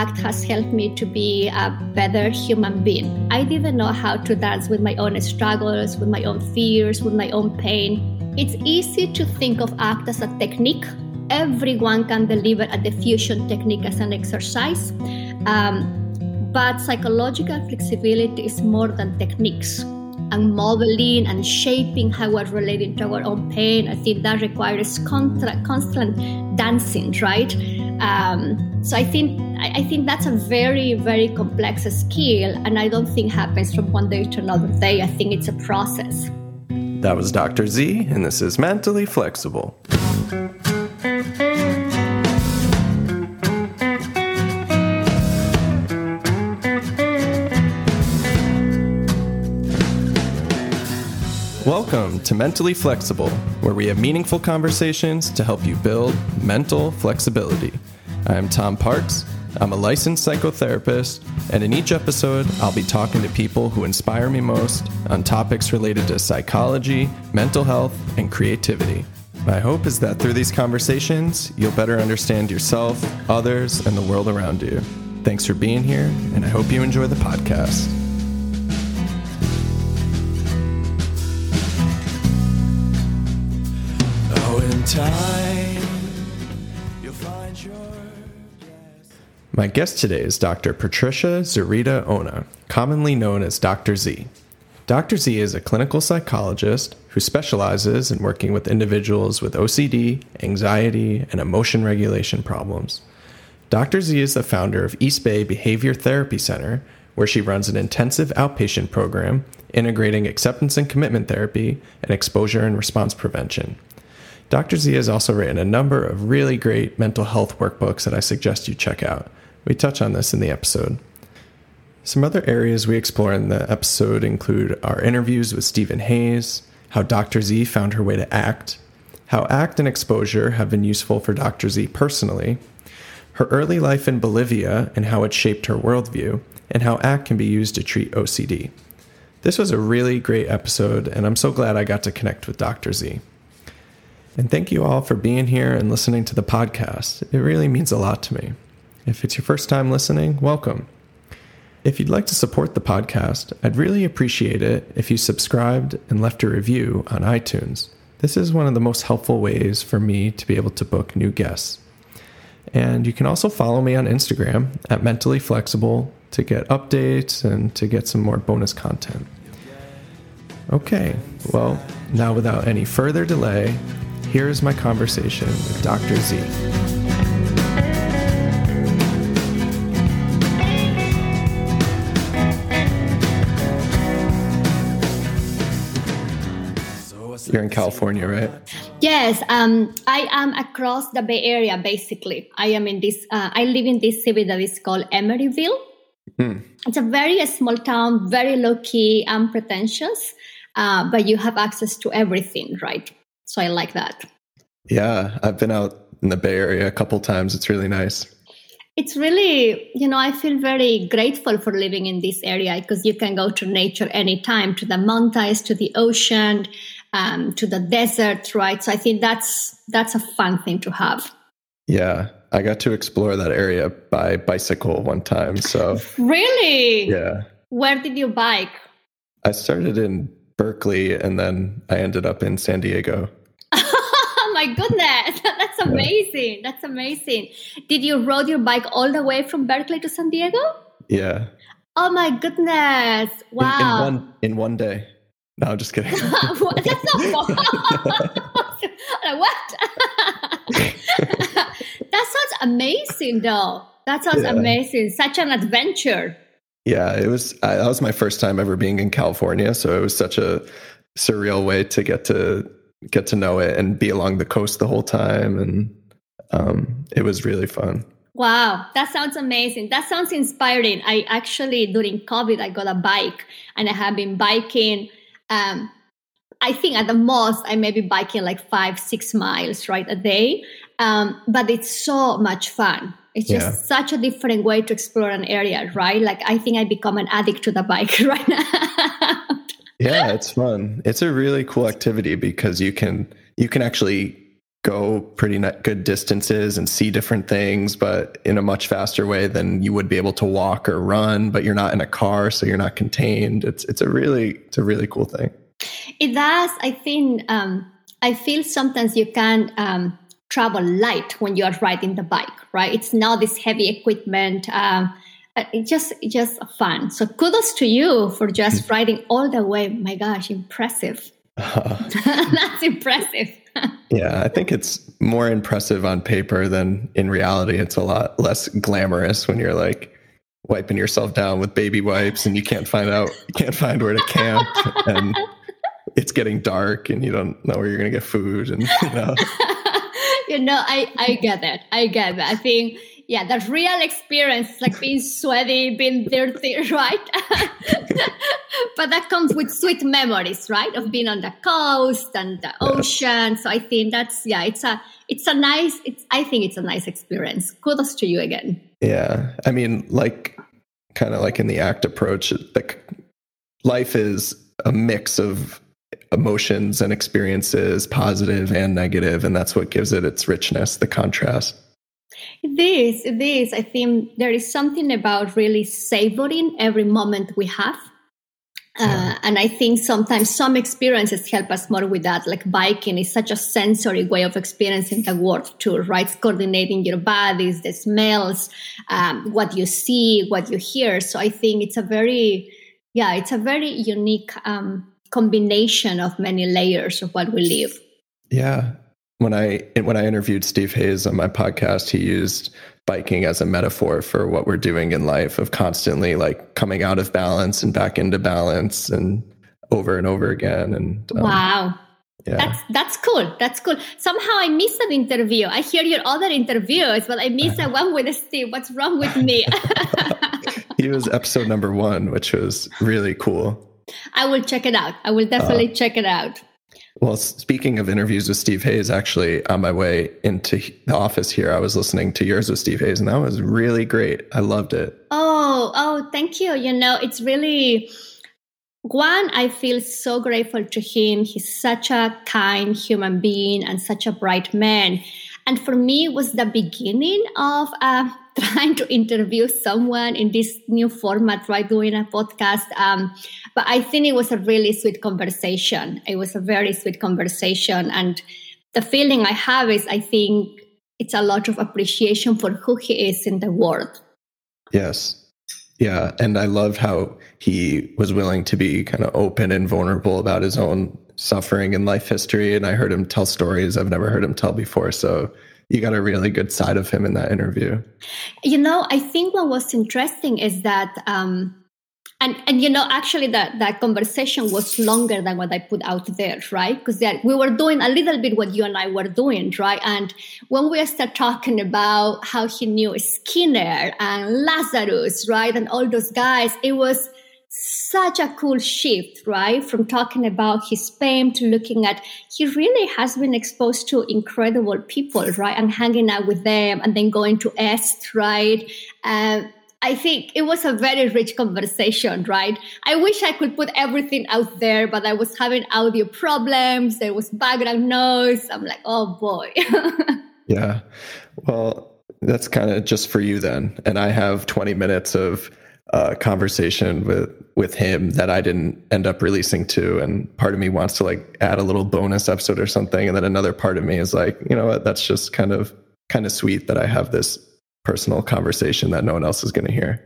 act has helped me to be a better human being. I didn't know how to dance with my own struggles, with my own fears, with my own pain. It's easy to think of act as a technique. Everyone can deliver a defusion technique as an exercise. Um, but psychological flexibility is more than techniques and modeling and shaping how we're relating to our own pain. I think that requires contra- constant dancing, right? Um, so I think I think that's a very very complex skill, and I don't think happens from one day to another day. I think it's a process. That was Dr. Z, and this is Mentally Flexible. Welcome to Mentally Flexible, where we have meaningful conversations to help you build mental flexibility. I am Tom Parks. I'm a licensed psychotherapist, and in each episode, I'll be talking to people who inspire me most on topics related to psychology, mental health, and creativity. My hope is that through these conversations, you'll better understand yourself, others, and the world around you. Thanks for being here, and I hope you enjoy the podcast. My guest today is Dr. Patricia Zurita Ona, commonly known as Dr. Z. Dr. Z is a clinical psychologist who specializes in working with individuals with OCD, anxiety, and emotion regulation problems. Dr. Z is the founder of East Bay Behavior Therapy Center, where she runs an intensive outpatient program integrating acceptance and commitment therapy and exposure and response prevention. Dr. Z has also written a number of really great mental health workbooks that I suggest you check out. We touch on this in the episode. Some other areas we explore in the episode include our interviews with Steven Hayes, how Dr. Z found her way to ACT, how ACT and exposure have been useful for Dr. Z personally, her early life in Bolivia and how it shaped her worldview, and how ACT can be used to treat OCD. This was a really great episode, and I'm so glad I got to connect with Dr. Z. And thank you all for being here and listening to the podcast. It really means a lot to me. If it's your first time listening, welcome. If you'd like to support the podcast, I'd really appreciate it if you subscribed and left a review on iTunes. This is one of the most helpful ways for me to be able to book new guests. And you can also follow me on Instagram at Mentally Flexible to get updates and to get some more bonus content. Okay, well, now without any further delay, here is my conversation with Dr. Z. You're in California, right? Yes, um, I am across the Bay Area. Basically, I am in this. Uh, I live in this city that is called Emeryville. Hmm. It's a very small town, very low key, unpretentious, uh, but you have access to everything, right? So I like that. Yeah, I've been out in the Bay Area a couple times. It's really nice. It's really, you know, I feel very grateful for living in this area because you can go to nature anytime, to the mountains, to the ocean, um, to the desert, right? So I think that's that's a fun thing to have. Yeah, I got to explore that area by bicycle one time. So really, yeah. Where did you bike? I started in Berkeley and then I ended up in San Diego. My goodness, that's amazing. That's amazing. Did you ride your bike all the way from Berkeley to San Diego? Yeah. Oh my goodness. Wow. In, in one in one day. No, I'm just kidding. That's not what? that sounds amazing, though. That sounds yeah. amazing. Such an adventure. Yeah, it was. I, that was my first time ever being in California, so it was such a surreal way to get to get to know it and be along the coast the whole time, and um, it was really fun. Wow, that sounds amazing. That sounds inspiring. I actually during COVID I got a bike, and I have been biking um, I think at the most I may be biking like five, six miles, right, a day. Um, but it's so much fun. It's just yeah. such a different way to explore an area, right? Like I think I become an addict to the bike right now. Yeah, it's fun. It's a really cool activity because you can you can actually go pretty good distances and see different things, but in a much faster way than you would be able to walk or run. But you're not in a car, so you're not contained. It's it's a really it's a really cool thing. It does. I think um, I feel sometimes you can um, travel light when you are riding the bike, right? It's not this heavy equipment. Um, uh, it's just just fun. So kudos to you for just riding all the way. My gosh, impressive. That's impressive. yeah, I think it's more impressive on paper than in reality. It's a lot less glamorous when you're like wiping yourself down with baby wipes and you can't find out you can't find where to camp and it's getting dark and you don't know where you're going to get food and you know you know i i get that i get that i think yeah, the real experience, like being sweaty, being dirty, right? but that comes with sweet memories, right? Of being on the coast and the ocean. So I think that's yeah, it's a it's a nice. It's I think it's a nice experience. Kudos to you again. Yeah, I mean, like kind of like in the act approach, like life is a mix of emotions and experiences, positive and negative, and that's what gives it its richness, the contrast. It is, it is. I think there is something about really savoring every moment we have. Uh, and I think sometimes some experiences help us more with that. Like biking is such a sensory way of experiencing the world too, right? It's coordinating your bodies, the smells, um, what you see, what you hear. So I think it's a very, yeah, it's a very unique um, combination of many layers of what we live. Yeah, when I when I interviewed Steve Hayes on my podcast, he used biking as a metaphor for what we're doing in life of constantly like coming out of balance and back into balance and over and over again. And um, wow. Yeah. That's that's cool. That's cool. Somehow I missed an interview. I hear your other interviews, but I missed that one with Steve. What's wrong with me? he was episode number one, which was really cool. I will check it out. I will definitely uh, check it out. Well, speaking of interviews with Steve Hayes, actually, on my way into the office here, I was listening to yours with Steve Hayes, and that was really great. I loved it. Oh, oh, thank you. You know, it's really one, I feel so grateful to him. He's such a kind human being and such a bright man. And for me, it was the beginning of uh, trying to interview someone in this new format, right? Doing a podcast. Um, but I think it was a really sweet conversation. It was a very sweet conversation. And the feeling I have is I think it's a lot of appreciation for who he is in the world. Yes. Yeah. And I love how he was willing to be kind of open and vulnerable about his own suffering and life history. And I heard him tell stories I've never heard him tell before. So you got a really good side of him in that interview. You know, I think what was interesting is that, um, and and you know, actually, that that conversation was longer than what I put out there, right? Because we were doing a little bit what you and I were doing, right? And when we start talking about how he knew Skinner and Lazarus, right, and all those guys, it was such a cool shift, right? From talking about his pain to looking at he really has been exposed to incredible people, right? And hanging out with them and then going to Est, right? Um, I think it was a very rich conversation, right? I wish I could put everything out there, but I was having audio problems. There was background noise. I'm like, oh boy. yeah. Well, that's kind of just for you then. And I have 20 minutes of uh, conversation with with him that I didn't end up releasing to, and part of me wants to like add a little bonus episode or something, and then another part of me is like, you know what, that's just kind of kind of sweet that I have this personal conversation that no one else is going to hear.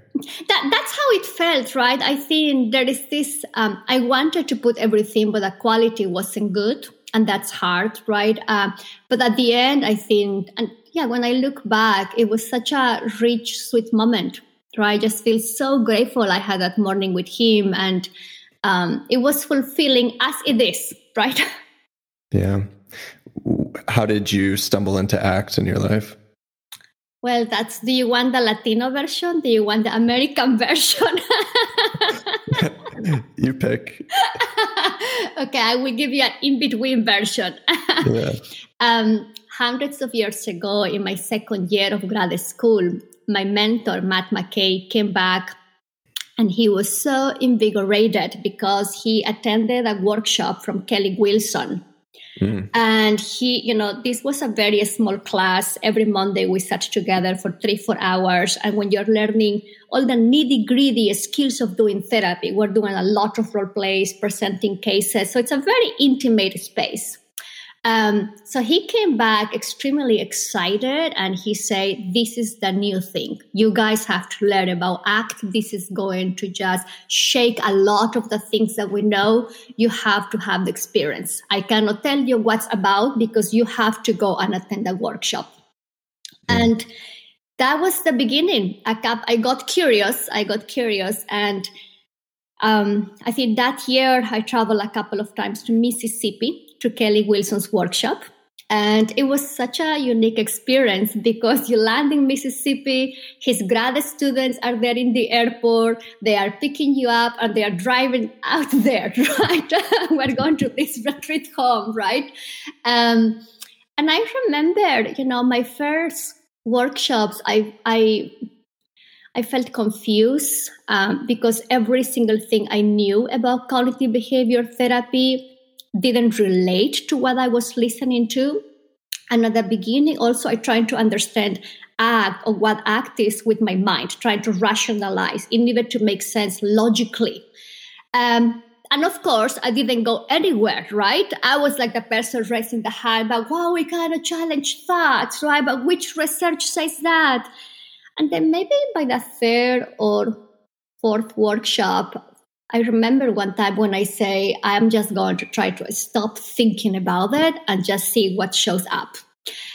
That that's how it felt, right? I think there is this. Um, I wanted to put everything, but the quality wasn't good, and that's hard, right? Uh, but at the end, I think, and yeah, when I look back, it was such a rich, sweet moment? I just feel so grateful I had that morning with him and um, it was fulfilling as it is, right? Yeah. How did you stumble into ACT in your life? Well, that's do you want the Latino version? Do you want the American version? you pick. okay, I will give you an in between version. yeah. um, hundreds of years ago, in my second year of grad school, my mentor, Matt McKay, came back and he was so invigorated because he attended a workshop from Kelly Wilson. Mm. And he, you know, this was a very small class. Every Monday we sat together for three, four hours. And when you're learning all the nitty gritty skills of doing therapy, we're doing a lot of role plays, presenting cases. So it's a very intimate space. Um, so he came back extremely excited and he said, This is the new thing. You guys have to learn about ACT. This is going to just shake a lot of the things that we know. You have to have the experience. I cannot tell you what's about because you have to go and attend the workshop. Mm. And that was the beginning. I got, I got curious. I got curious. And um, I think that year I traveled a couple of times to Mississippi to Kelly Wilson's workshop. And it was such a unique experience because you land in Mississippi, his grad students are there in the airport, they are picking you up and they are driving out there, right? We're going to this retreat home, right? Um, and I remember, you know, my first workshops, I, I, I felt confused um, because every single thing I knew about cognitive behavior therapy didn't relate to what I was listening to. And at the beginning, also, I tried to understand act or what act is with my mind, trying to rationalize. It needed to make sense logically. Um, and of course, I didn't go anywhere, right? I was like the person raising the hand, but wow, we kind of challenge thoughts, right? But which research says that? And then maybe by the third or fourth workshop, I remember one time when I say, I'm just going to try to stop thinking about it and just see what shows up.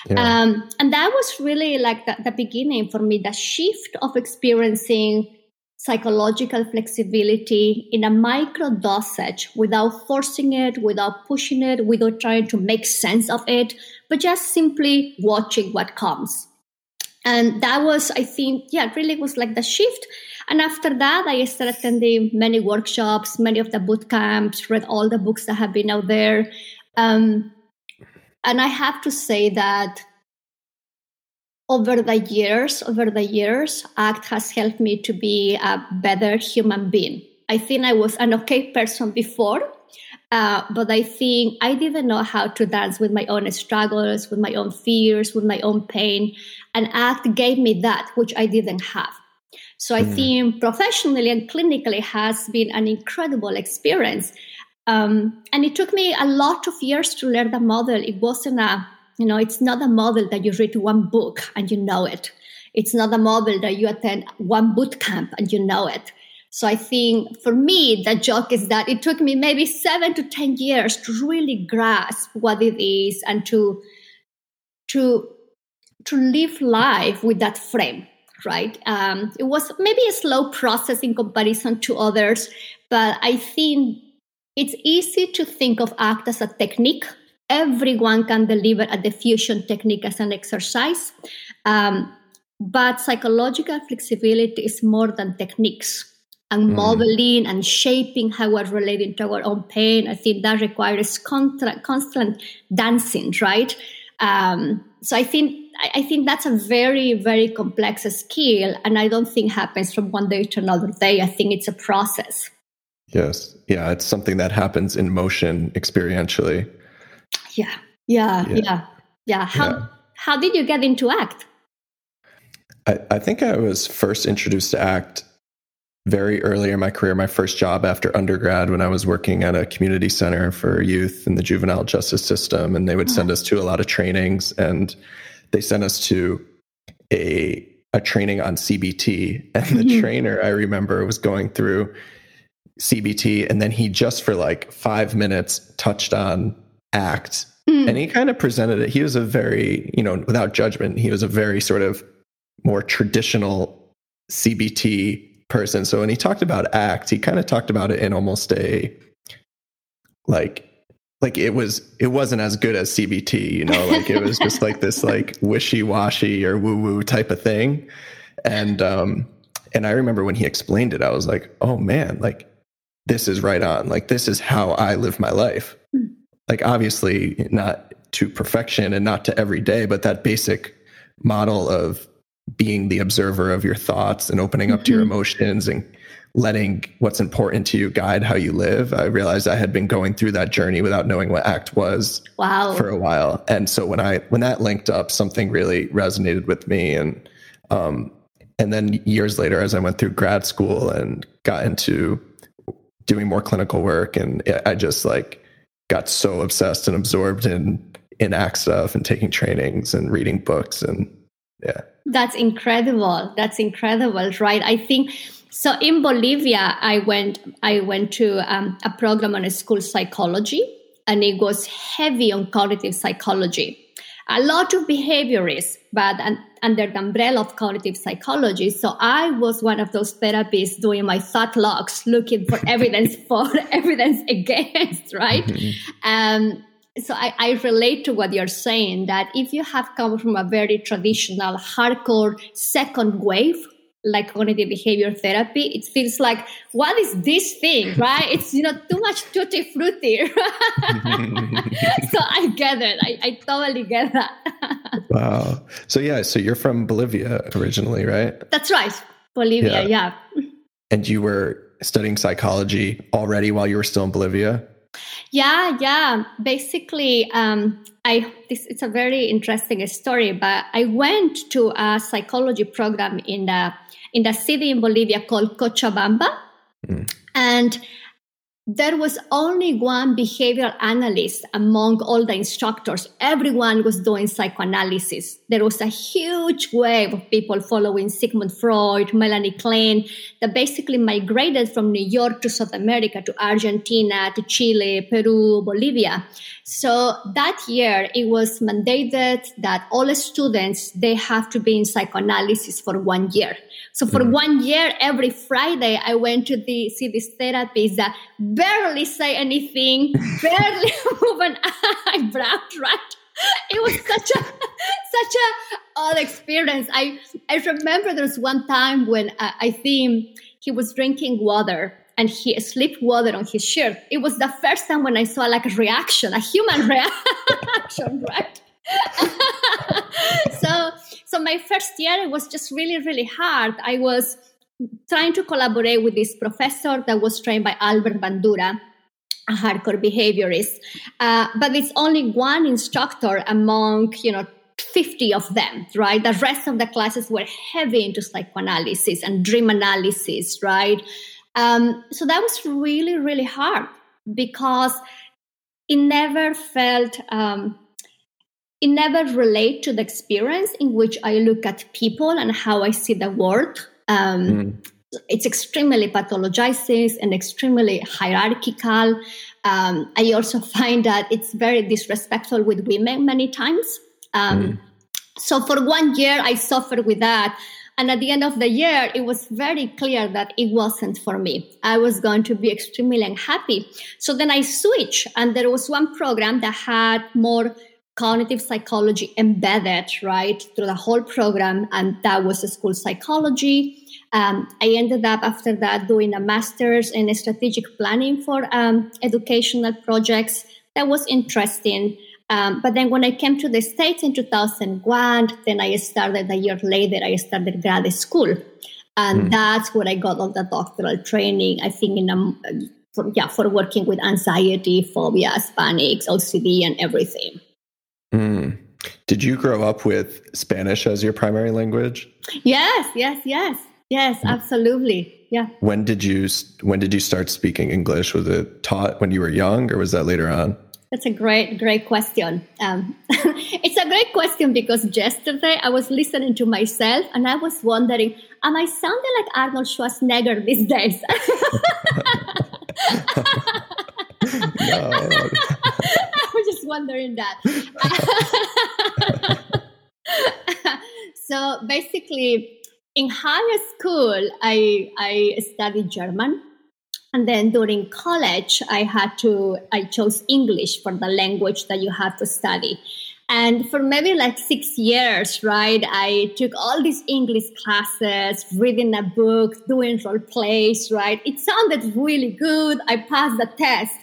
Yeah. Um, and that was really like the, the beginning for me, the shift of experiencing psychological flexibility in a micro dosage without forcing it, without pushing it, without trying to make sense of it, but just simply watching what comes. And that was, I think, yeah, really was like the shift. And after that, I started attending many workshops, many of the boot camps, read all the books that have been out there. Um, and I have to say that over the years, over the years, ACT has helped me to be a better human being. I think I was an okay person before, uh, but I think I didn't know how to dance with my own struggles, with my own fears, with my own pain. And ACT gave me that, which I didn't have. So I mm. think professionally and clinically has been an incredible experience. Um, and it took me a lot of years to learn the model. It wasn't a, you know, it's not a model that you read one book and you know it. It's not a model that you attend one boot camp and you know it. So I think for me, the joke is that it took me maybe seven to 10 years to really grasp what it is and to, to, to live life with that frame right? Um, it was maybe a slow process in comparison to others, but I think it's easy to think of ACT as a technique. Everyone can deliver a defusion technique as an exercise. Um, but psychological flexibility is more than techniques and mm. modeling and shaping how we're relating to our own pain. I think that requires contra- constant dancing, right? Um, so I think I think that's a very, very complex skill. And I don't think happens from one day to another day. I think it's a process. Yes. Yeah. It's something that happens in motion experientially. Yeah. Yeah. Yeah. Yeah. yeah. How, yeah. how did you get into ACT? I, I think I was first introduced to ACT very early in my career, my first job after undergrad, when I was working at a community center for youth in the juvenile justice system. And they would send us to a lot of trainings. And they sent us to a a training on CBT, and the mm-hmm. trainer I remember was going through CBT, and then he just for like five minutes touched on ACT, mm. and he kind of presented it. He was a very, you know, without judgment, he was a very sort of more traditional CBT person. So when he talked about ACT, he kind of talked about it in almost a like like it was it wasn't as good as CBT, you know, like it was just like this like wishy-washy or woo-woo type of thing. And um and I remember when he explained it, I was like, oh man, like this is right on. Like this is how I live my life. Hmm. Like obviously not to perfection and not to every day, but that basic model of being the observer of your thoughts and opening up mm-hmm. to your mm-hmm. emotions and letting what's important to you guide how you live. I realized I had been going through that journey without knowing what ACT was wow. for a while. And so when I when that linked up, something really resonated with me. And um, and then years later, as I went through grad school and got into doing more clinical work, and I just like got so obsessed and absorbed in in ACT stuff and taking trainings and reading books and yeah. That's incredible. That's incredible, right? I think so in Bolivia, I went I went to um, a program on a school psychology, and it was heavy on cognitive psychology. A lot of behaviorists, but under the umbrella of cognitive psychology. So I was one of those therapists doing my thought logs, looking for evidence for, evidence against, right? Mm-hmm. Um, so I, I, relate to what you're saying that if you have come from a very traditional, hardcore second wave like cognitive behavior therapy, it feels like, what is this thing, right? It's, you know, too much tutti frutti. so I get it. I, I totally get that. wow. So, yeah, so you're from Bolivia originally, right? That's right. Bolivia, yeah. yeah. And you were studying psychology already while you were still in Bolivia? Yeah, yeah. Basically, um, I this it's a very interesting story, but I went to a psychology program in the in the city in Bolivia called Cochabamba, mm. and there was only one behavioral analyst among all the instructors. Everyone was doing psychoanalysis. There was a huge wave of people following Sigmund Freud, Melanie Klein, that basically migrated from New York to South America, to Argentina, to Chile, Peru, Bolivia. So that year it was mandated that all students, they have to be in psychoanalysis for one year. So for mm. one year, every Friday, I went to the, see this therapist that barely say anything, barely move an eyebrow, right? It was such a such a odd experience. I I remember there was one time when I, I think he was drinking water and he slipped water on his shirt. It was the first time when I saw like a reaction, a human reaction, right? so so my first year it was just really really hard i was trying to collaborate with this professor that was trained by albert bandura a hardcore behaviorist uh, but it's only one instructor among you know 50 of them right the rest of the classes were heavy into psychoanalysis and dream analysis right um, so that was really really hard because it never felt um, it never relate to the experience in which I look at people and how I see the world. Um, mm. It's extremely pathologizing and extremely hierarchical. Um, I also find that it's very disrespectful with women many times. Um, mm. So for one year, I suffered with that. And at the end of the year, it was very clear that it wasn't for me. I was going to be extremely unhappy. So then I switched, and there was one program that had more cognitive psychology embedded right through the whole program and that was school psychology um, i ended up after that doing a master's in strategic planning for um, educational projects that was interesting um, but then when i came to the states in 2001 then i started a year later i started grad school and mm. that's where i got all the doctoral training i think in a for, yeah for working with anxiety phobias panics ocd and everything Mm. Did you grow up with Spanish as your primary language? Yes, yes, yes, yes, mm. absolutely. Yeah. When did you when did you start speaking English? Was it taught when you were young, or was that later on? That's a great, great question. Um, it's a great question because yesterday I was listening to myself and I was wondering, am I sounding like Arnold Schwarzenegger these days? I was just wondering that. so basically, in high school, I I studied German, and then during college, I had to I chose English for the language that you have to study. And for maybe like six years, right, I took all these English classes, reading a book, doing role plays, right? It sounded really good. I passed the test.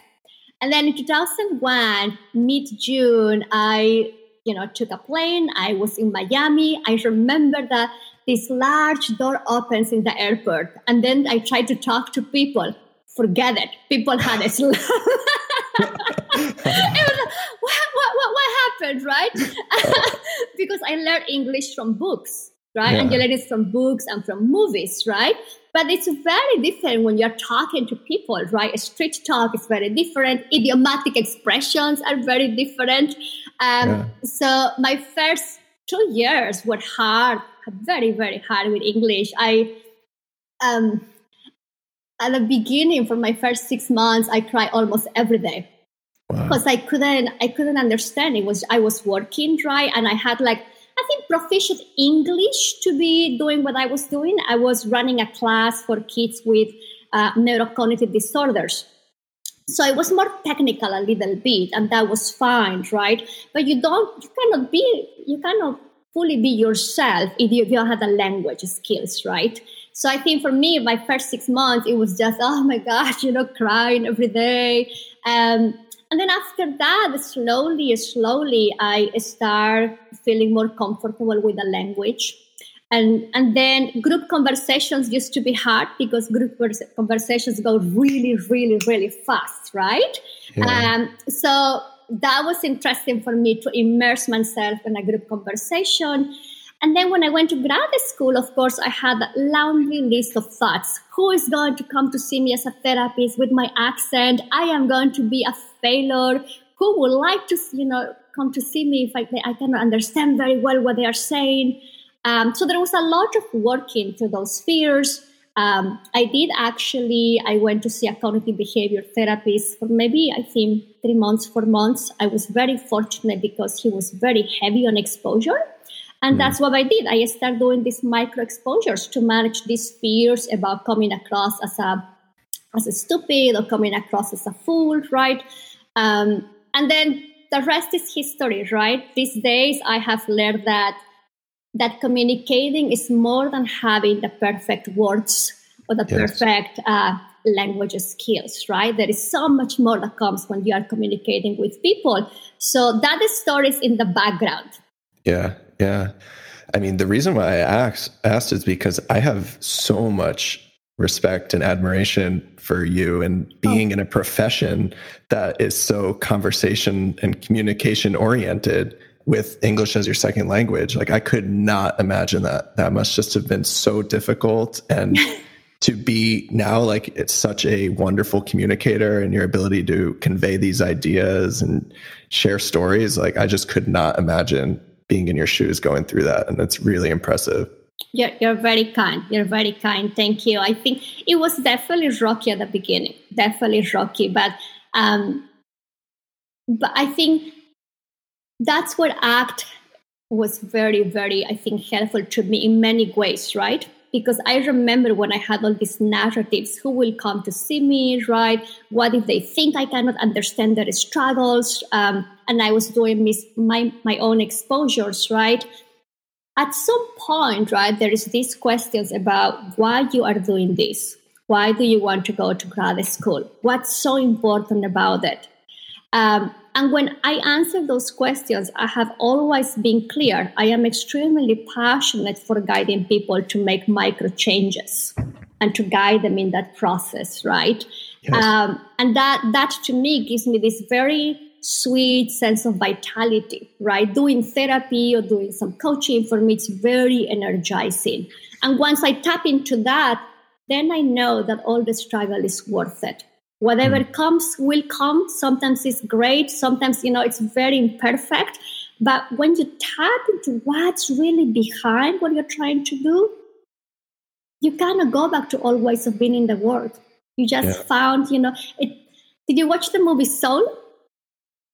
And then in 2001, mid June, I you know took a plane. I was in Miami. I remember that this large door opens in the airport, and then I tried to talk to people. Forget it. People had a it was like, what, what, what, what happened, right? because I learned English from books, right? Yeah. And you learn it from books and from movies, right? But it's very different when you're talking to people, right? Street talk is very different. Idiomatic expressions are very different. Um, yeah. So my first two years were hard, very, very hard with English. I, um, at the beginning, for my first six months, I cried almost every day because wow. I couldn't, I couldn't understand. It was I was working right, and I had like I think proficient English to be doing what I was doing. I was running a class for kids with uh, neurocognitive disorders. So it was more technical a little bit, and that was fine, right? But you don't, you cannot be, you cannot fully be yourself if you, if you don't have the language skills, right? So I think for me, my first six months, it was just, oh my gosh, you know, crying every day. Um, and then after that, slowly, slowly, I start feeling more comfortable with the language. And, and then group conversations used to be hard because group conversations go really, really, really fast, right? Yeah. Um, so that was interesting for me to immerse myself in a group conversation. And then when I went to grad school, of course, I had a laundry list of thoughts. Who is going to come to see me as a therapist with my accent? I am going to be a failure. Who would like to, you know, come to see me if I, I cannot understand very well what they are saying? Um, so there was a lot of working through those fears. Um, I did actually, I went to see a cognitive behavior therapist for maybe, I think, three months, four months. I was very fortunate because he was very heavy on exposure. And mm. that's what I did. I started doing these micro exposures to manage these fears about coming across as a as a stupid or coming across as a fool, right? Um, and then the rest is history, right? These days, I have learned that that communicating is more than having the perfect words or the yes. perfect uh, language skills, right? There is so much more that comes when you are communicating with people. So that is stories in the background. Yeah, yeah. I mean, the reason why I asked, asked is because I have so much respect and admiration for you and oh. being oh. in a profession that is so conversation and communication oriented with English as your second language. Like I could not imagine that. That must just have been so difficult and to be now like it's such a wonderful communicator and your ability to convey these ideas and share stories like I just could not imagine being in your shoes going through that. And it's really impressive. You're, you're very kind. You're very kind. Thank you. I think it was definitely rocky at the beginning, definitely rocky. But um, but I think that's what ACT was very, very, I think, helpful to me in many ways, right? Because I remember when I had all these narratives who will come to see me, right? What if they think I cannot understand their struggles? Um, and I was doing mis- my, my own exposures, right? At some point, right, there is these questions about why you are doing this. Why do you want to go to grad school? What's so important about it? Um, and when I answer those questions, I have always been clear. I am extremely passionate for guiding people to make micro changes and to guide them in that process, right? Yes. Um, and that that to me gives me this very sweet sense of vitality, right? Doing therapy or doing some coaching for me, it's very energizing. And once I tap into that, then I know that all the struggle is worth it whatever mm. comes will come. Sometimes it's great sometimes you know it's very imperfect. But when you tap into what's really behind what you're trying to do you kind of go back to all ways of being in the world. You just yeah. found you know it did you watch the movie soul?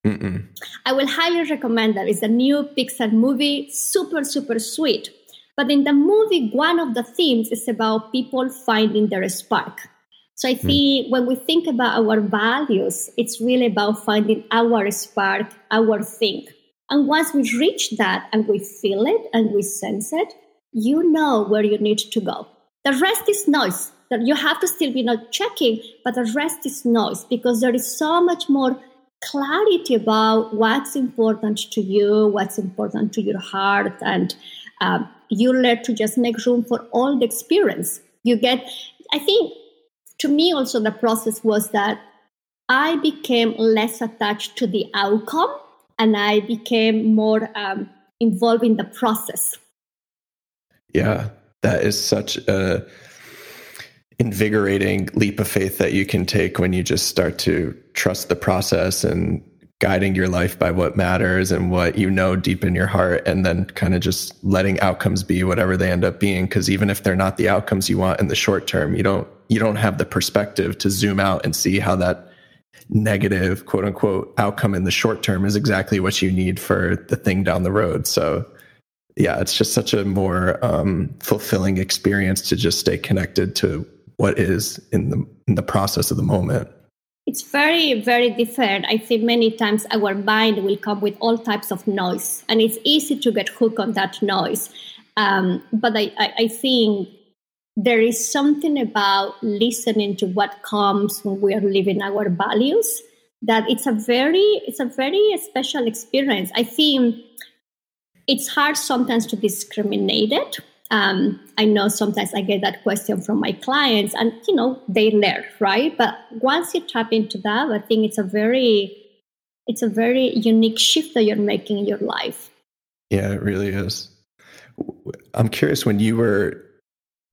Mm-mm. i will highly recommend that. It's a new pixar movie super super sweet. But in the movie one of the themes is about people finding their spark so I hmm. think mm. when we think about our values, it's really about finding our spark, our thing. And once we reach that and we feel it and we sense it, you know where you need to go. The rest is noise. That you have to still be not checking, but the rest is noise because there is so much more clarity about what's important to you, what's important to your heart, and Um, you learn to just make room for all the experience. You get, I think, to me also the process was that I became less attached to the outcome and I became more um, involved in the process. Yeah, that is such a invigorating leap of faith that you can take when you just start to trust the process and guiding your life by what matters and what you know deep in your heart and then kind of just letting outcomes be whatever they end up being because even if they're not the outcomes you want in the short term you don't you don't have the perspective to zoom out and see how that negative quote unquote outcome in the short term is exactly what you need for the thing down the road. So yeah it's just such a more um, fulfilling experience to just stay connected to what is in the in the process of the moment. It's very very different. I think many times our mind will come with all types of noise and it's easy to get hooked on that noise. Um, but I, I, I think there is something about listening to what comes when we are living our values that it's a very it's a very special experience i think it's hard sometimes to discriminate it um, I know sometimes I get that question from my clients, and you know they learn, right? But once you tap into that, I think it's a very, it's a very unique shift that you're making in your life. Yeah, it really is. I'm curious when you were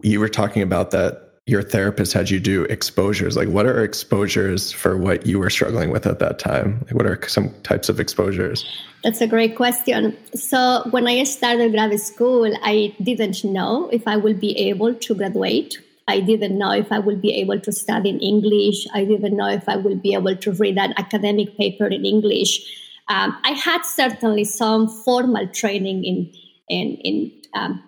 you were talking about that your therapist had you do exposures. Like, what are exposures for what you were struggling with at that time? Like, what are some types of exposures? That's a great question. So, when I started grad school, I didn't know if I would be able to graduate. I didn't know if I would be able to study in English. I didn't know if I would be able to read an academic paper in English. Um, I had certainly some formal training in in in um,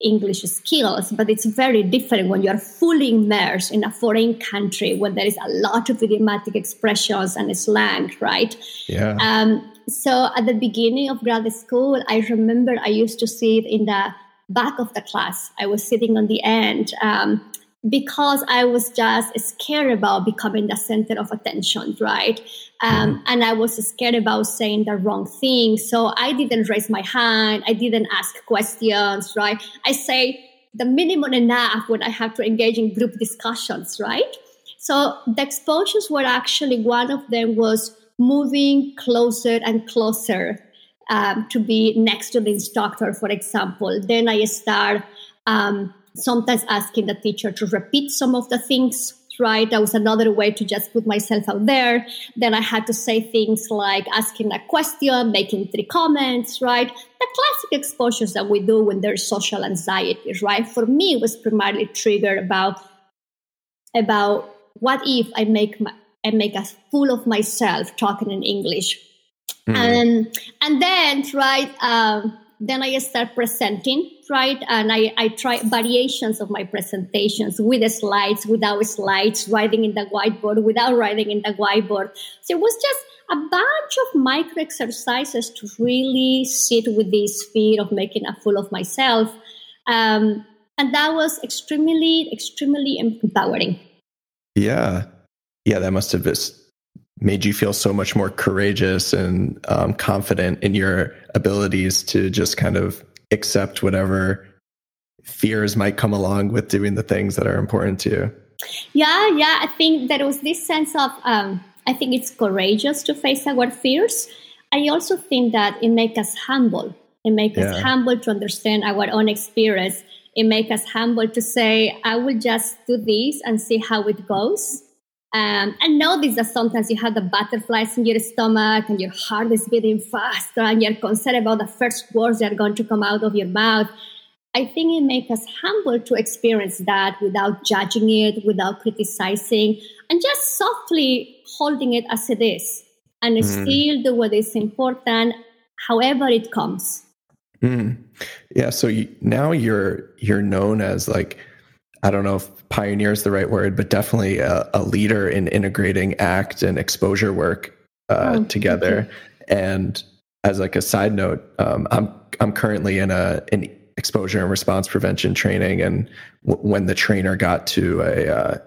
English skills, but it's very different when you're fully immersed in a foreign country where there is a lot of idiomatic expressions and slang, right? Yeah. Um, so at the beginning of grad school, I remember I used to sit in the back of the class. I was sitting on the end. Um, because I was just scared about becoming the center of attention, right? Um, mm-hmm. And I was scared about saying the wrong thing. So I didn't raise my hand. I didn't ask questions, right? I say the minimum enough when I have to engage in group discussions, right? So the exposures were actually one of them was moving closer and closer um, to be next to the instructor, for example. Then I start um, sometimes asking the teacher to repeat some of the things right? That was another way to just put myself out there. Then i had to say things like asking a question making three comments right? The classic exposures that we do when there's social anxiety right? For me it was primarily triggered about about what if i make my, I make a fool of myself talking in english? Mm. and and then right um, then I start presenting, right? And I, I try variations of my presentations with slides, without slides, writing in the whiteboard, without writing in the whiteboard. So it was just a bunch of micro exercises to really sit with this fear of making a fool of myself. Um, and that was extremely, extremely empowering. Yeah. Yeah, that must have just made you feel so much more courageous and um, confident in your abilities to just kind of accept whatever fears might come along with doing the things that are important to you. Yeah, yeah. I think there was this sense of, um, I think it's courageous to face our fears. I also think that it makes us humble. It makes yeah. us humble to understand our own experience. It makes us humble to say, I will just do this and see how it goes um, and notice that sometimes you have the butterflies in your stomach and your heart is beating faster and you're concerned about the first words that are going to come out of your mouth. I think it makes us humble to experience that without judging it, without criticizing, and just softly holding it as it is and mm. still do what is important, however it comes. Mm. Yeah. So you, now you're you're known as like I don't know if pioneer is the right word, but definitely a, a leader in integrating ACT and exposure work uh, oh, together. And as like a side note, um, I'm I'm currently in a an exposure and response prevention training, and w- when the trainer got to a uh,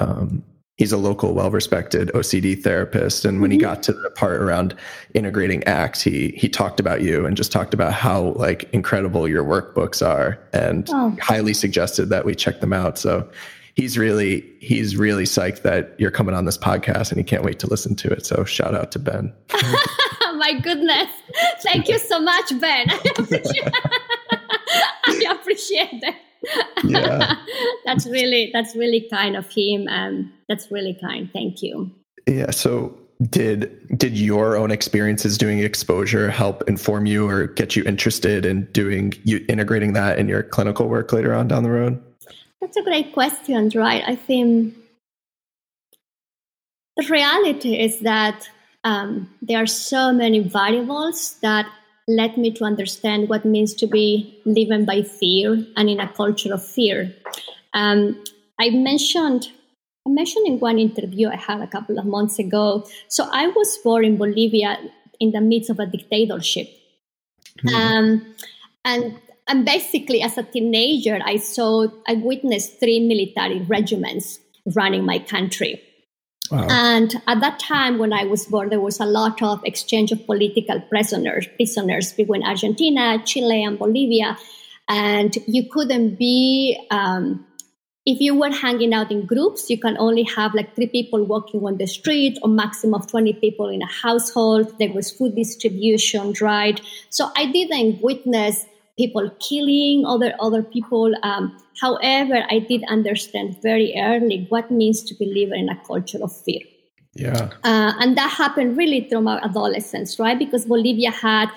um, he's a local, well respected OCD therapist. And when mm-hmm. he got to the part around integrating ACT, he he talked about you and just talked about how like incredible your workbooks are and oh. highly suggested that we check them out. So he's really he's really psyched that you're coming on this podcast and he can't wait to listen to it. So shout out to Ben. My goodness. Thank you so much, Ben. I appreciate, I appreciate that. Yeah. that's really that's really kind of him. Um that's really kind. Thank you. Yeah. So did did your own experiences doing exposure help inform you or get you interested in doing you integrating that in your clinical work later on down the road? That's a great question, right? I think the reality is that um, there are so many variables that led me to understand what means to be living by fear and in a culture of fear. Um, I mentioned I mentioned in one interview I had a couple of months ago. So I was born in Bolivia in the midst of a dictatorship. Mm-hmm. Um, and and basically, as a teenager, I saw, I witnessed three military regiments running my country. Wow. And at that time, when I was born, there was a lot of exchange of political prisoners, prisoners between Argentina, Chile, and Bolivia. And you couldn't be, um, if you were hanging out in groups, you can only have like three people walking on the street or maximum of 20 people in a household. There was food distribution, right? So I didn't witness people killing other other people. Um, however, I did understand very early what means to believe in a culture of fear. Yeah, uh, and that happened really through my adolescence, right? Because Bolivia had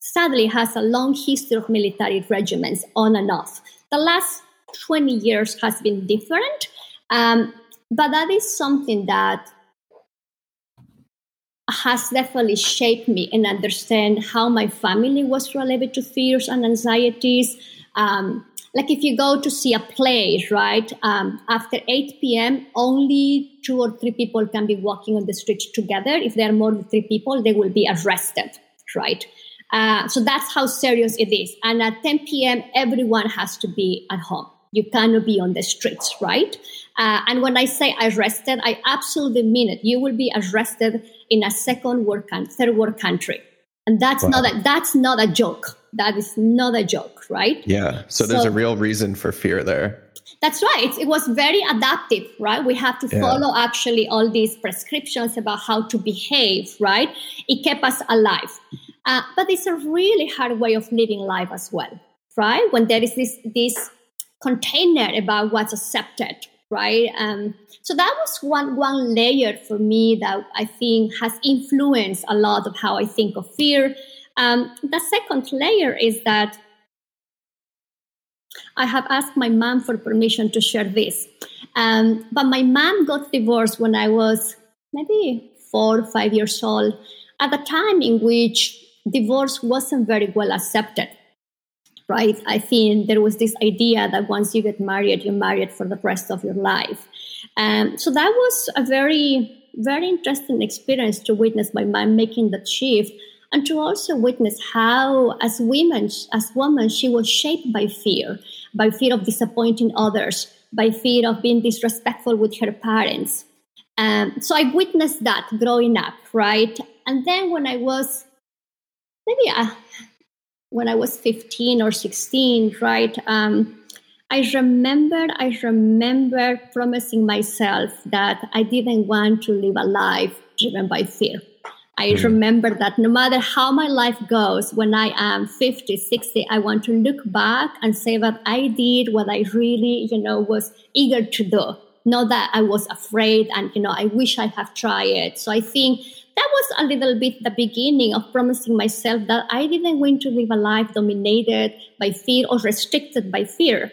sadly has a long history of military regiments on and off. The last 20 years has been different. Um, but that is something that has definitely shaped me and understand how my family was related to fears and anxieties. Um, like if you go to see a play, right? Um, after 8 p.m., only two or three people can be walking on the street together. If there are more than three people, they will be arrested, right? Uh, so that's how serious it is. And at 10 p.m., everyone has to be at home. You cannot be on the streets, right? Uh, and when I say arrested, I absolutely mean it. You will be arrested in a second world country, third world country, and that's wow. not a, that's not a joke. That is not a joke, right? Yeah. So, so there's a real reason for fear there. That's right. It, it was very adaptive, right? We have to yeah. follow actually all these prescriptions about how to behave, right? It kept us alive. Uh, but it's a really hard way of living life as well, right? When there is this this container about what's accepted, right? Um, so that was one one layer for me that I think has influenced a lot of how I think of fear. Um, the second layer is that I have asked my mom for permission to share this, um, but my mom got divorced when I was maybe four or five years old, at a time in which divorce wasn't very well accepted right? I think there was this idea that once you get married, you're married for the rest of your life. Um, so that was a very, very interesting experience to witness my mom making that shift and to also witness how, as women, as women, she was shaped by fear, by fear of disappointing others, by fear of being disrespectful with her parents. Um, so I witnessed that growing up, right? And then when I was maybe a, when I was 15 or 16, right? Um, I remember, I remember promising myself that I didn't want to live a life driven by fear. I mm. remember that no matter how my life goes, when I am 50, 60, I want to look back and say that I did what I really, you know, was eager to do. Not that I was afraid and, you know, I wish I have tried it. So I think that was a little bit the beginning of promising myself that I didn't want to live a life dominated by fear or restricted by fear.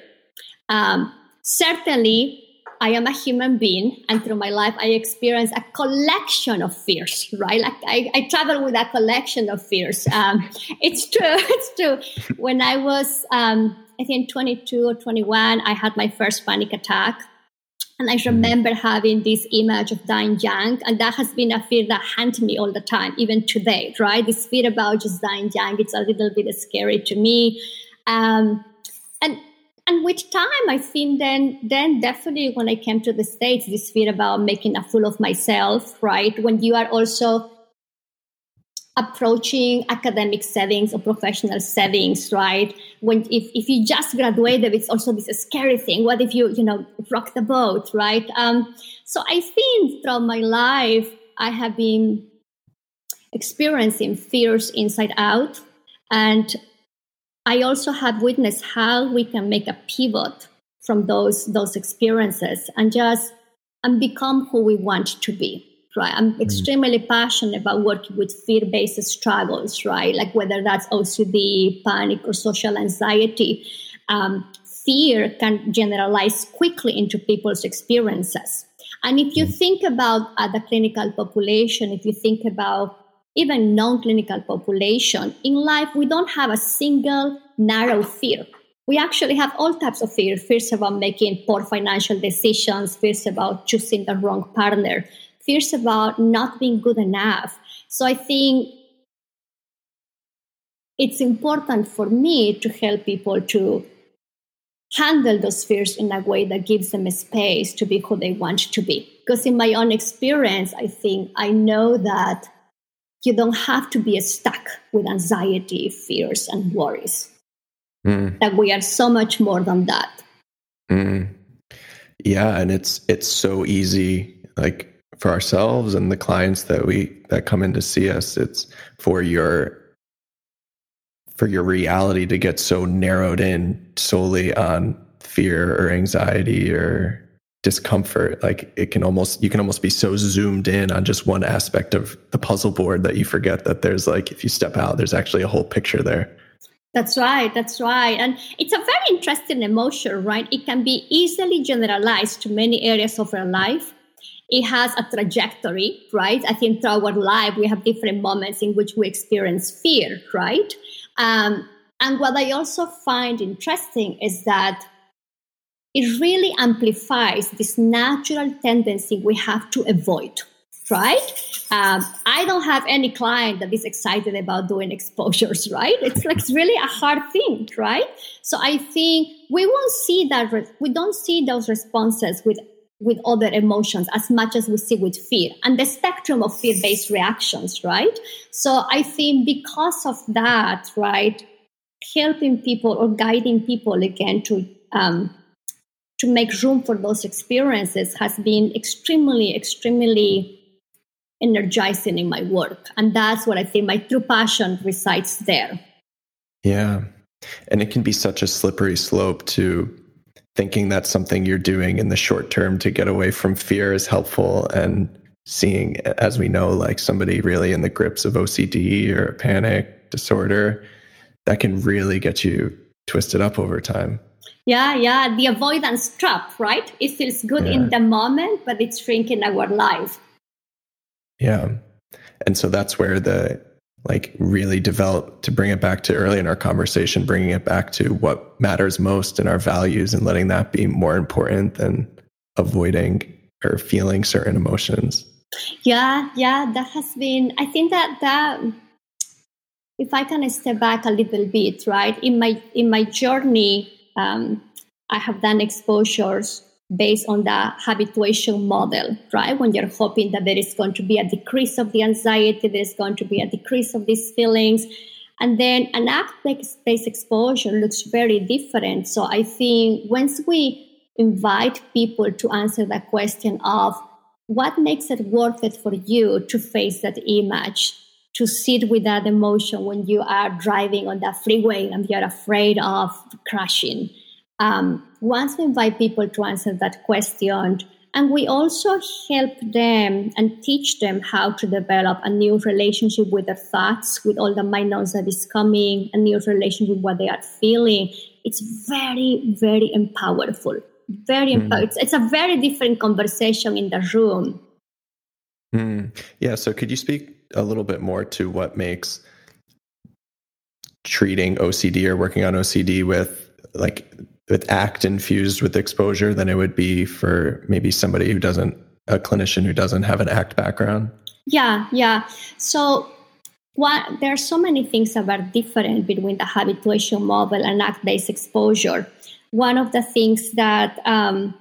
Um, certainly, I am a human being, and through my life, I experience a collection of fears, right? Like I, I travel with a collection of fears. Um, it's true, it's true. When I was, um, I think, 22 or 21, I had my first panic attack. And I remember having this image of dying young, and that has been a fear that haunts me all the time, even today, right? This fear about just dying young, it's a little bit scary to me. Um, and and with time, I think then, then definitely when I came to the States, this fear about making a fool of myself, right? When you are also approaching academic settings or professional settings, right? When if, if you just graduated, it's also this scary thing. What if you, you know, rock the boat, right? Um, so I think throughout my life, I have been experiencing fears inside out. And I also have witnessed how we can make a pivot from those those experiences and just and become who we want to be right? I'm mm. extremely passionate about working with fear-based struggles right? Like whether that's ocd panic or social anxiety um, fear can generalize quickly into people's experiences. And if you mm. think about uh, the clinical population if you think about even non-clinical population in life we don't have a single narrow fear. We actually have all types of fear. Fears about making poor financial decisions fears about choosing the wrong partner fears about not being good enough so i think it's important for me to help people to handle those fears in a way that gives them a space to be who they want to be because in my own experience i think i know that you don't have to be stuck with anxiety, fears, and worries. Mm. That we are so much more than that. Mm. Yeah, and it's it's so easy, like for ourselves and the clients that we that come in to see us. It's for your for your reality to get so narrowed in solely on fear or anxiety or discomfort. Like it can almost you can almost be so zoomed in on just one aspect of the puzzle board that you forget that there's like if you step out there's actually a whole picture there. That's right. That's right. And it's a very interesting emotion right? It can be easily generalized to many areas of our life it has a trajectory right? I think throughout our life we have different moments in which we experience fear right? Um, and what i also find interesting is that it really amplifies this natural tendency we have to avoid right? Um, i don't have any client that is excited about doing exposures right? It's like it's really a hard thing right? So i think we won't see that re- we don't see those responses with with other emotions as much as we see with fear and the spectrum of fear-based reactions right so i think because of that right helping people or guiding people again to um, to make room for those experiences has been extremely, extremely energizing in my work. And that's what I think my true passion resides there. Yeah. And it can be such a slippery slope to thinking that's something you're doing in the short term to get away from fear is helpful and seeing as we know like somebody really in the grips of OCD or a panic disorder that can really get you twisted up over time. Yeah, yeah, the avoidance trap, right? It feels good yeah. in the moment, but it's shrinking our life. Yeah. And so that's where the like really develop to bring it back to early in our conversation, bringing it back to what matters most in our values and letting that be more important than avoiding or feeling certain emotions. Yeah, yeah, that has been, I think that that if I can step back a little bit, right? In my in my journey um, I have done exposures based on the habituation model, right? When you're hoping that there is going to be a decrease of the anxiety, there's going to be a decrease of these feelings. And then an ACT based exposure looks very different. So I think once we invite people to answer the question of what makes it worth it for you to face that image, to sit with that emotion when you are driving on the freeway and you're afraid of crashing. Um, once we invite people to answer that question, and we also help them and teach them how to develop a new relationship with their thoughts, with all the mind noise that is coming, a new relationship with what they are feeling. It's very, very empowerful. Very mm. It's, it's, a very different conversation in the room. Mm. Yeah. So, could you speak a little bit more to what makes treating OCD or working on OCD with like with ACT infused with exposure than it would be for maybe somebody who doesn't a clinician who doesn't have an ACT background? Yeah, yeah. So what there are so many things that are different between the habituation model and ACT-based exposure. one of the things that um,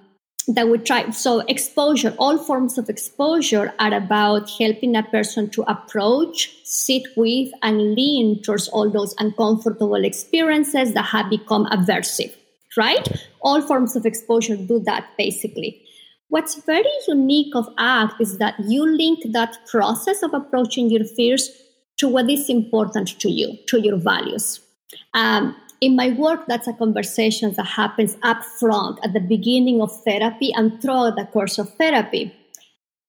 that we try so exposure all forms of exposure are about helping a person to approach sit with and lean towards all those uncomfortable experiences that have become aversive right? All forms of exposure do that basically. What's very unique of ACT is that you link that process of approaching your fears to what is important to you to your values. Um, in my work, that's a conversation that happens up front at the beginning of therapy and throughout the course of therapy.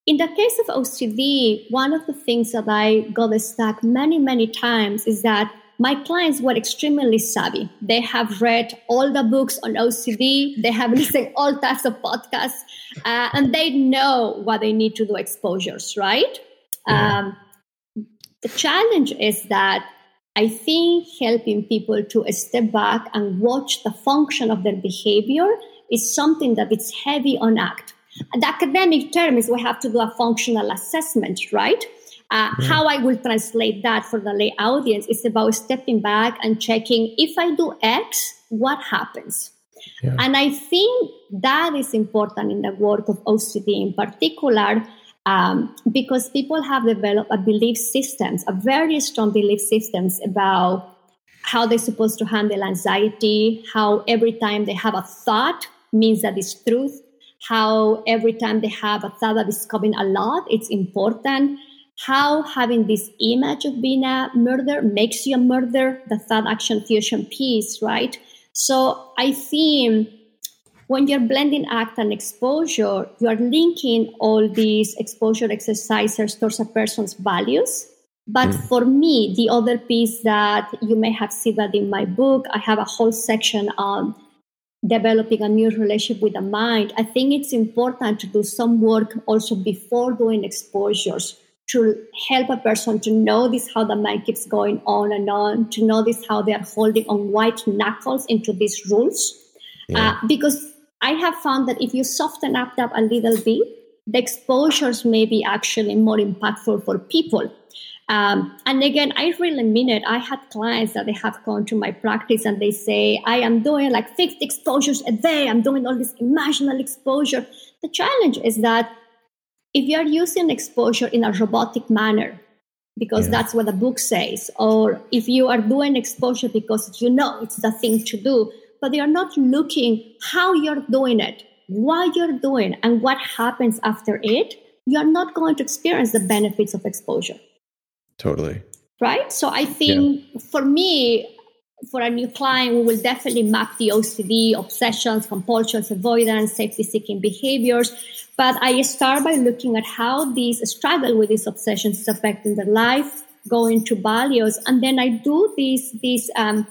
In the case of OCD, one of the things that I got stuck many, many times is that my clients were extremely savvy. They have read all the books on OCD, they have listened all types of podcasts, uh, and they know what they need to do exposures, right? Um, the challenge is that I think helping people to step back and watch the function of their behavior is something that it's heavy on ACT. The academic term is we have to do a functional assessment, right? Uh, yeah. How I will translate that for the lay audience is about stepping back and checking if I do X, what happens? Yeah. And I think that is important in the work of OCD in particular um, because people have developed a belief systems, a very strong belief systems about how they're supposed to handle anxiety, how every time they have a thought means that it's truth, how every time they have a thought that is coming a lot, it's important, how having this image of being a murderer makes you a murderer, the thought action fusion piece, right? So I think when you're blending ACT and exposure, you are linking all these exposure exercises towards a person's values. But mm. for me, the other piece that you may have seen that in my book, I have a whole section on developing a new relationship with the mind. I think it's important to do some work also before doing exposures to help a person to know this how the mind keeps going on and on, to know this how they are holding on white knuckles into these rules. Yeah. Uh, because I have found that if you soften up that a little bit, the exposures may be actually more impactful for people. Um, and again, I really mean it. I had clients that they have gone to my practice and they say, I am doing like 50 exposures a day. I'm doing all this emotional exposure. The challenge is that if you are using exposure in a robotic manner, because yeah. that's what the book says, or if you are doing exposure because you know it's the thing to do, but you are not looking how you're doing it, why you're doing, and what happens after it, you are not going to experience the benefits of exposure. Totally. Right? So I think yeah. for me, for a new client, we will definitely map the OCD, obsessions, compulsions, avoidance, safety seeking behaviors. But I start by looking at how these struggle with these obsessions is affecting their life, going to values, and then I do these, these um,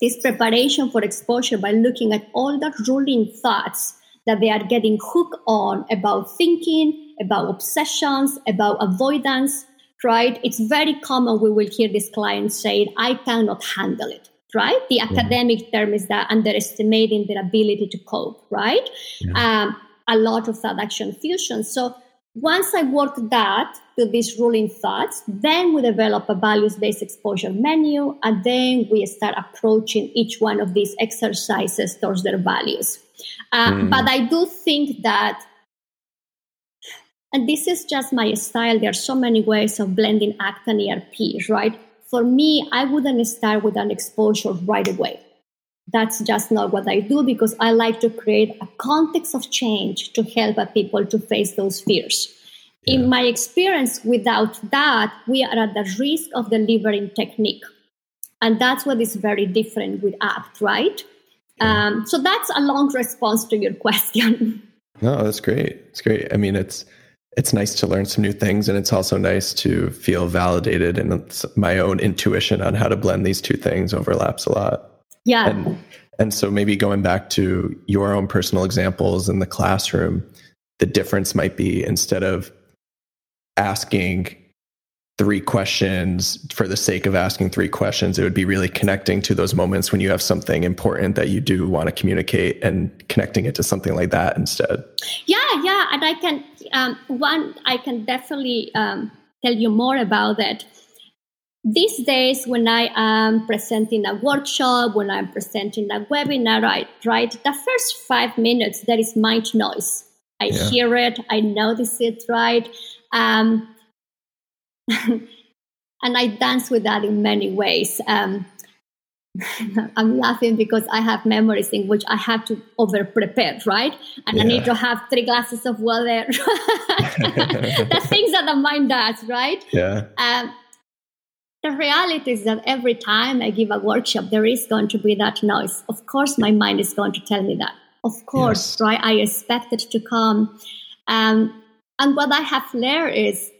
this preparation for exposure by looking at all the ruling thoughts that they are getting hooked on about thinking, about obsessions, about avoidance, right? It's very common we will hear this client say, I cannot handle it, right? The yeah. academic term is that underestimating their ability to cope, right? Yeah. Um, a lot of thought action fusion. So once I work that to these ruling thoughts, then we develop a values based exposure menu, and then we start approaching each one of these exercises towards their values. Uh, mm. But I do think that, and this is just my style, there are so many ways of blending ACT and ERP, right? For me, I wouldn't start with an exposure right away that's just not what I do because I like to create a context of change to help people to face those fears. Yeah. In my experience, without that, we are at the risk of delivering technique. And that's what is very different with ACT, right? Yeah. Um, so that's a long response to your question. No, that's great. It's great. I mean, it's it's nice to learn some new things, and it's also nice to feel validated. And my own intuition on how to blend these two things overlaps a lot. Yeah. And, and so maybe going back to your own personal examples in the classroom, the difference might be instead of asking three questions for the sake of asking three questions, it would be really connecting to those moments when you have something important that you do want to communicate and connecting it to something like that instead. Yeah, yeah. And I can, um, one, I can definitely um, tell you more about that these days when i am presenting a workshop when i'm presenting a webinar I right the first five minutes there is mind noise i yeah. hear it i notice it right um, and i dance with that in many ways. Um, I'm laughing because I have memories in which I have to over prepare, right? And yeah. I need to have three glasses of water. the things that the mind does, right? Yeah. Um, the reality is that every time I give a workshop, there is going to be that noise. Of course, my mind is going to tell me that. Of course, yes. right? I expect it to come. Um, and what I have learned is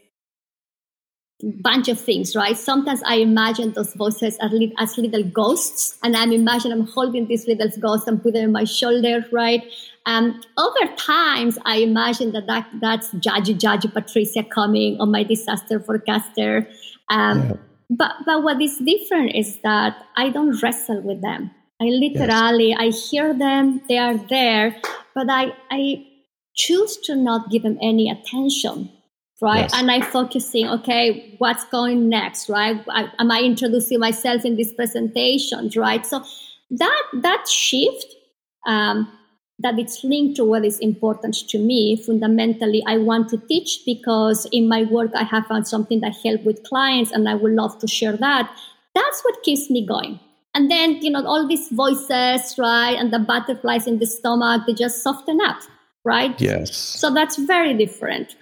bunch of things, right? Sometimes I imagine those voices as, li- as little ghosts, and I'm imagining I'm holding these little ghosts and put them in my shoulder, right? Um, other times, I imagine that, that that's Judge Judge Patricia coming on my disaster forecaster. Um, yeah. But but what is different is that I don't wrestle with them. I literally yes. I hear them, they are there, but I I choose to not give them any attention right? Yes. and i focusing okay what's going next right? I, am i introducing myself in these presentations right? So that that shift um, that it's linked to what is important to me fundamentally i want to teach because in my work i have found something that helps with clients and i would love to share that. That's what keeps me going. And then you know all these voices right and the butterflies in the stomach they just soften up right? Yes. So that's very different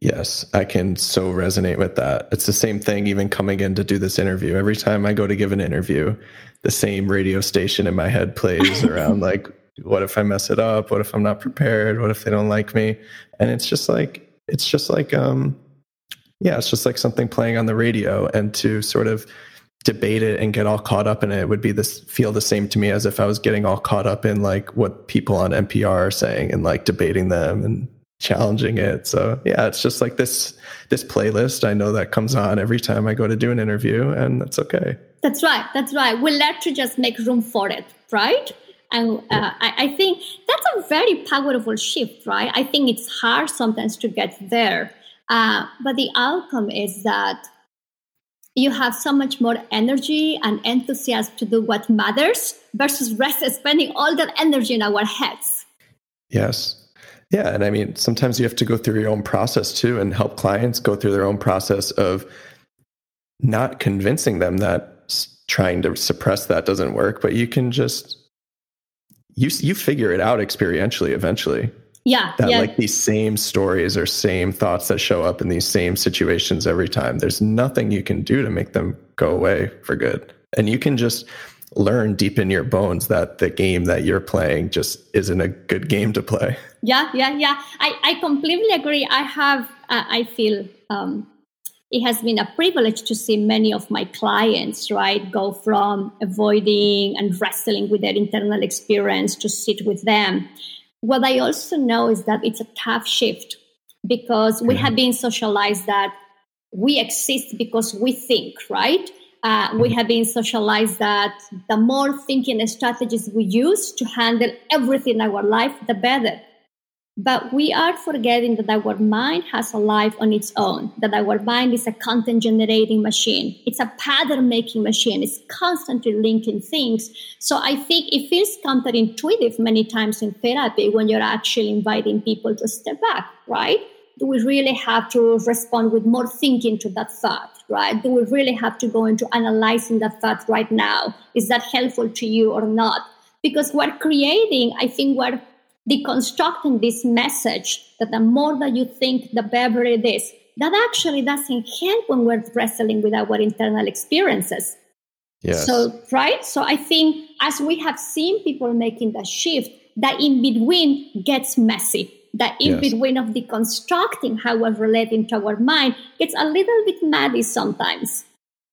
Yes, I can so resonate with that. It's the same thing even coming in to do this interview. Every time I go to give an interview, the same radio station in my head plays around like, what if I mess it up? What if I'm not prepared? What if they don't like me? And it's just like, it's just like, um, yeah, it's just like something playing on the radio. And to sort of debate it and get all caught up in it would be this feel the same to me as if I was getting all caught up in like what people on NPR are saying and like debating them and challenging it. So yeah, it's just like this this playlist. I know that comes on every time I go to do an interview, and that's okay. That's right. That's right. We like to just make room for it, right? And uh, yeah. I, I think that's a very powerful shift, right? I think it's hard sometimes to get there, uh, but the outcome is that you have so much more energy and enthusiasm to do what matters versus rest spending all that energy in our heads. Yes, yeah. And I mean, sometimes you have to go through your own process too and help clients go through their own process of not convincing them that trying to suppress that doesn't work, but you can just you you figure it out experientially eventually. Yeah. That yeah. like these same stories or same thoughts that show up in these same situations every time. There's nothing you can do to make them go away for good. And you can just learn deep in your bones that the game that you're playing just isn't a good game to play. Yeah, yeah, yeah. I, I completely agree. I have, uh, I feel um, it has been a privilege to see many of my clients, right, go from avoiding and wrestling with their internal experience to sit with them. What I also know is that it's a tough shift because we have been socialized that we exist because we think, right? Uh, we mm-hmm. have been socialized that the more thinking strategies we use to handle everything in our life, the better. But we are forgetting that our mind has a life on its own, that our mind is a content generating machine. It's a pattern making machine. It's constantly linking things. So I think it feels counterintuitive many times in therapy when you're actually inviting people to step back, right? Do we really have to respond with more thinking to that thought? right? Do we really have to go into analyzing that thought right now? Is that helpful to you or not? Because we're creating, I think we're deconstructing this message that the more that you think, the better it is. That actually doesn't help when we're wrestling with our internal experiences. Yes. So, right? So I think as we have seen people making the shift, that in between gets messy that in yes. between of deconstructing how we're relating to our mind gets a little bit muddy sometimes.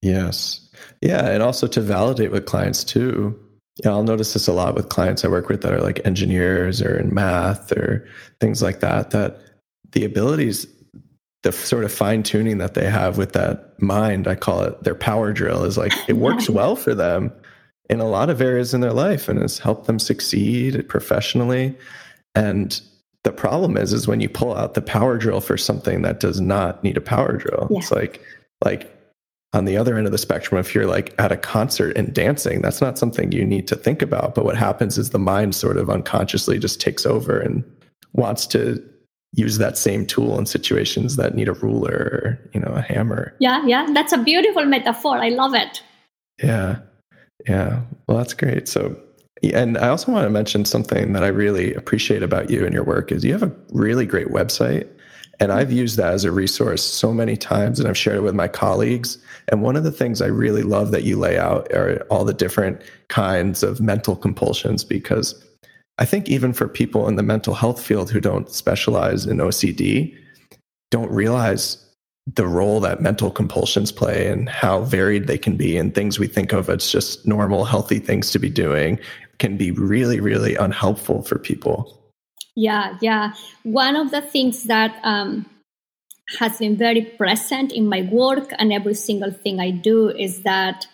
Yes. Yeah. And also to validate with clients too. Yeah, I'll notice this a lot with clients I work with that are like engineers or in math or things like that, that the abilities, the sort of fine tuning that they have with that mind, I call it their power drill, is like it works well for them in a lot of areas in their life and has helped them succeed professionally. And the problem is is when you pull out the power drill for something that does not need a power drill yeah. it's like like on the other end of the spectrum, if you're like at a concert and dancing, that's not something you need to think about. But what happens is the mind sort of unconsciously just takes over and wants to use that same tool in situations that need a ruler or, you know, a hammer. Yeah, yeah. That's a beautiful metaphor. I love it. Yeah. Yeah. Well, that's great. So and I also want to mention something that I really appreciate about you and your work is you have a really great website. And I've used that as a resource so many times and I've shared it with my colleagues. And one of the things I really love that you lay out are all the different kinds of mental compulsions because I think even for people in the mental health field who don't specialize in OCD, don't realize the role that mental compulsions play and how varied they can be and things we think of as just normal healthy things to be doing can be really, really unhelpful for people. Yeah, yeah. One of the things that um, has been very present in my work and every single thing I do is that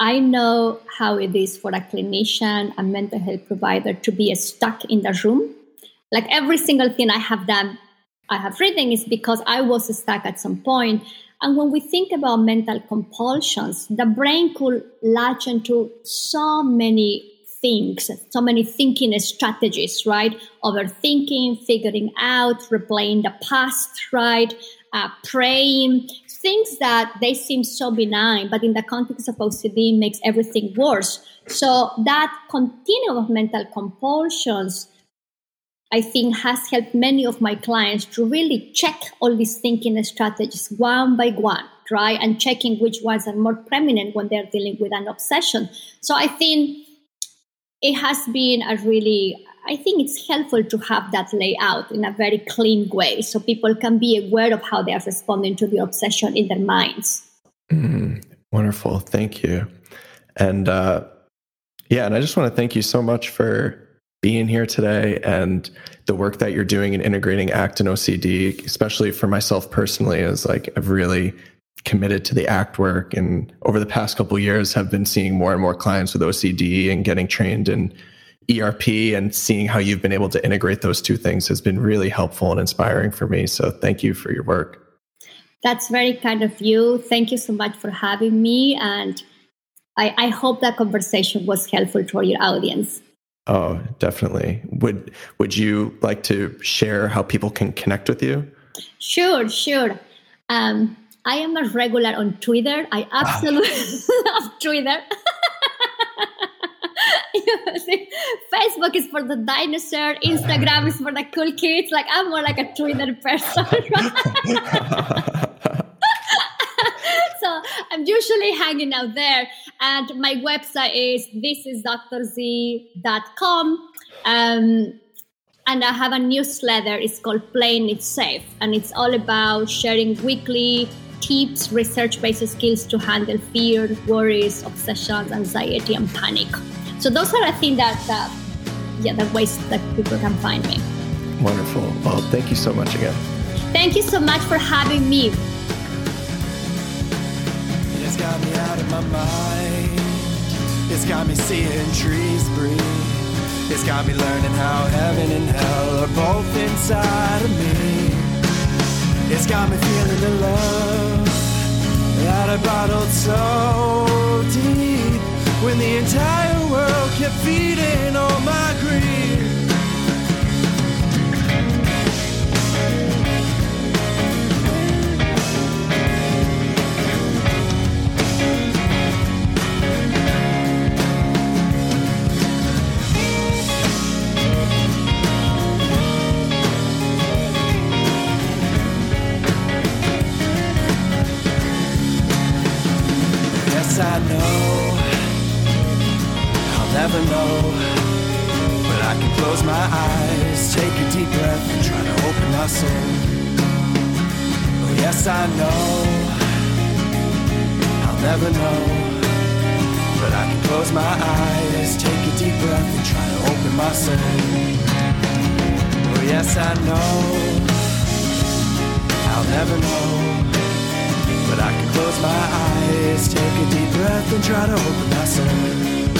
I know how it is for a clinician, a mental health provider to be stuck in the room. Like every single thing I have done, I have written is because I was stuck at some point. And when we think about mental compulsions, the brain could latch into so many things, so many thinking strategies, right? Overthinking, figuring out, replaying the past, right? Uh, praying, things that they seem so benign, but in the context of OCD makes everything worse. So that continuum of mental compulsions, I think, has helped many of my clients to really check all these thinking strategies one by one, right? And checking which ones are more prominent when they're dealing with an obsession. So I think it has been a really I think it's helpful to have that layout in a very clean way so people can be aware of how they are responding to the obsession in their minds. Mm, wonderful. Thank you. And uh, yeah, and I just want to thank you so much for being here today and the work that you're doing in integrating ACT and OCD, especially for myself personally, is like I've really committed to the ACT work and over the past couple years have been seeing more and more clients with OCD and getting trained in ERP and seeing how you've been able to integrate those two things has been really helpful and inspiring for me. So thank you for your work. That's very kind of you. Thank you so much for having me. And I, I hope that conversation was helpful for your audience. Oh, definitely. Would would you like to share how people can connect with you? Sure, sure. Um, I am a regular on Twitter. I absolutely love Twitter. Facebook is for the dinosaur. Instagram is for the cool kids. Like I'm more like a Twitter person. so I'm usually hanging out there. And my website is thisisdrz.com. Um, and I have a newsletter. It's called Playing It Safe, and it's all about sharing weekly tips, research based skills to handle fear, worries, obsessions, anxiety, and panic. So, those are, I think, that, uh, yeah, the ways that people can find me. Wonderful. Well, thank you so much again. Thank you so much for having me. It's got me out of my mind. It's got me seeing trees breathe. It's got me learning how heaven and hell are both inside of me. It's got me feeling the love. That I bottled so deep. When the entire world kept feeding on my greed. never know. But I can close my eyes, take a deep breath, and try to open my soul. Oh, yes, I know. I'll never know. But I can close my eyes, take a deep breath, and try to open my soul. Oh, yes, I know. I'll never know. But I can close my eyes, take a deep breath, and try to open my soul.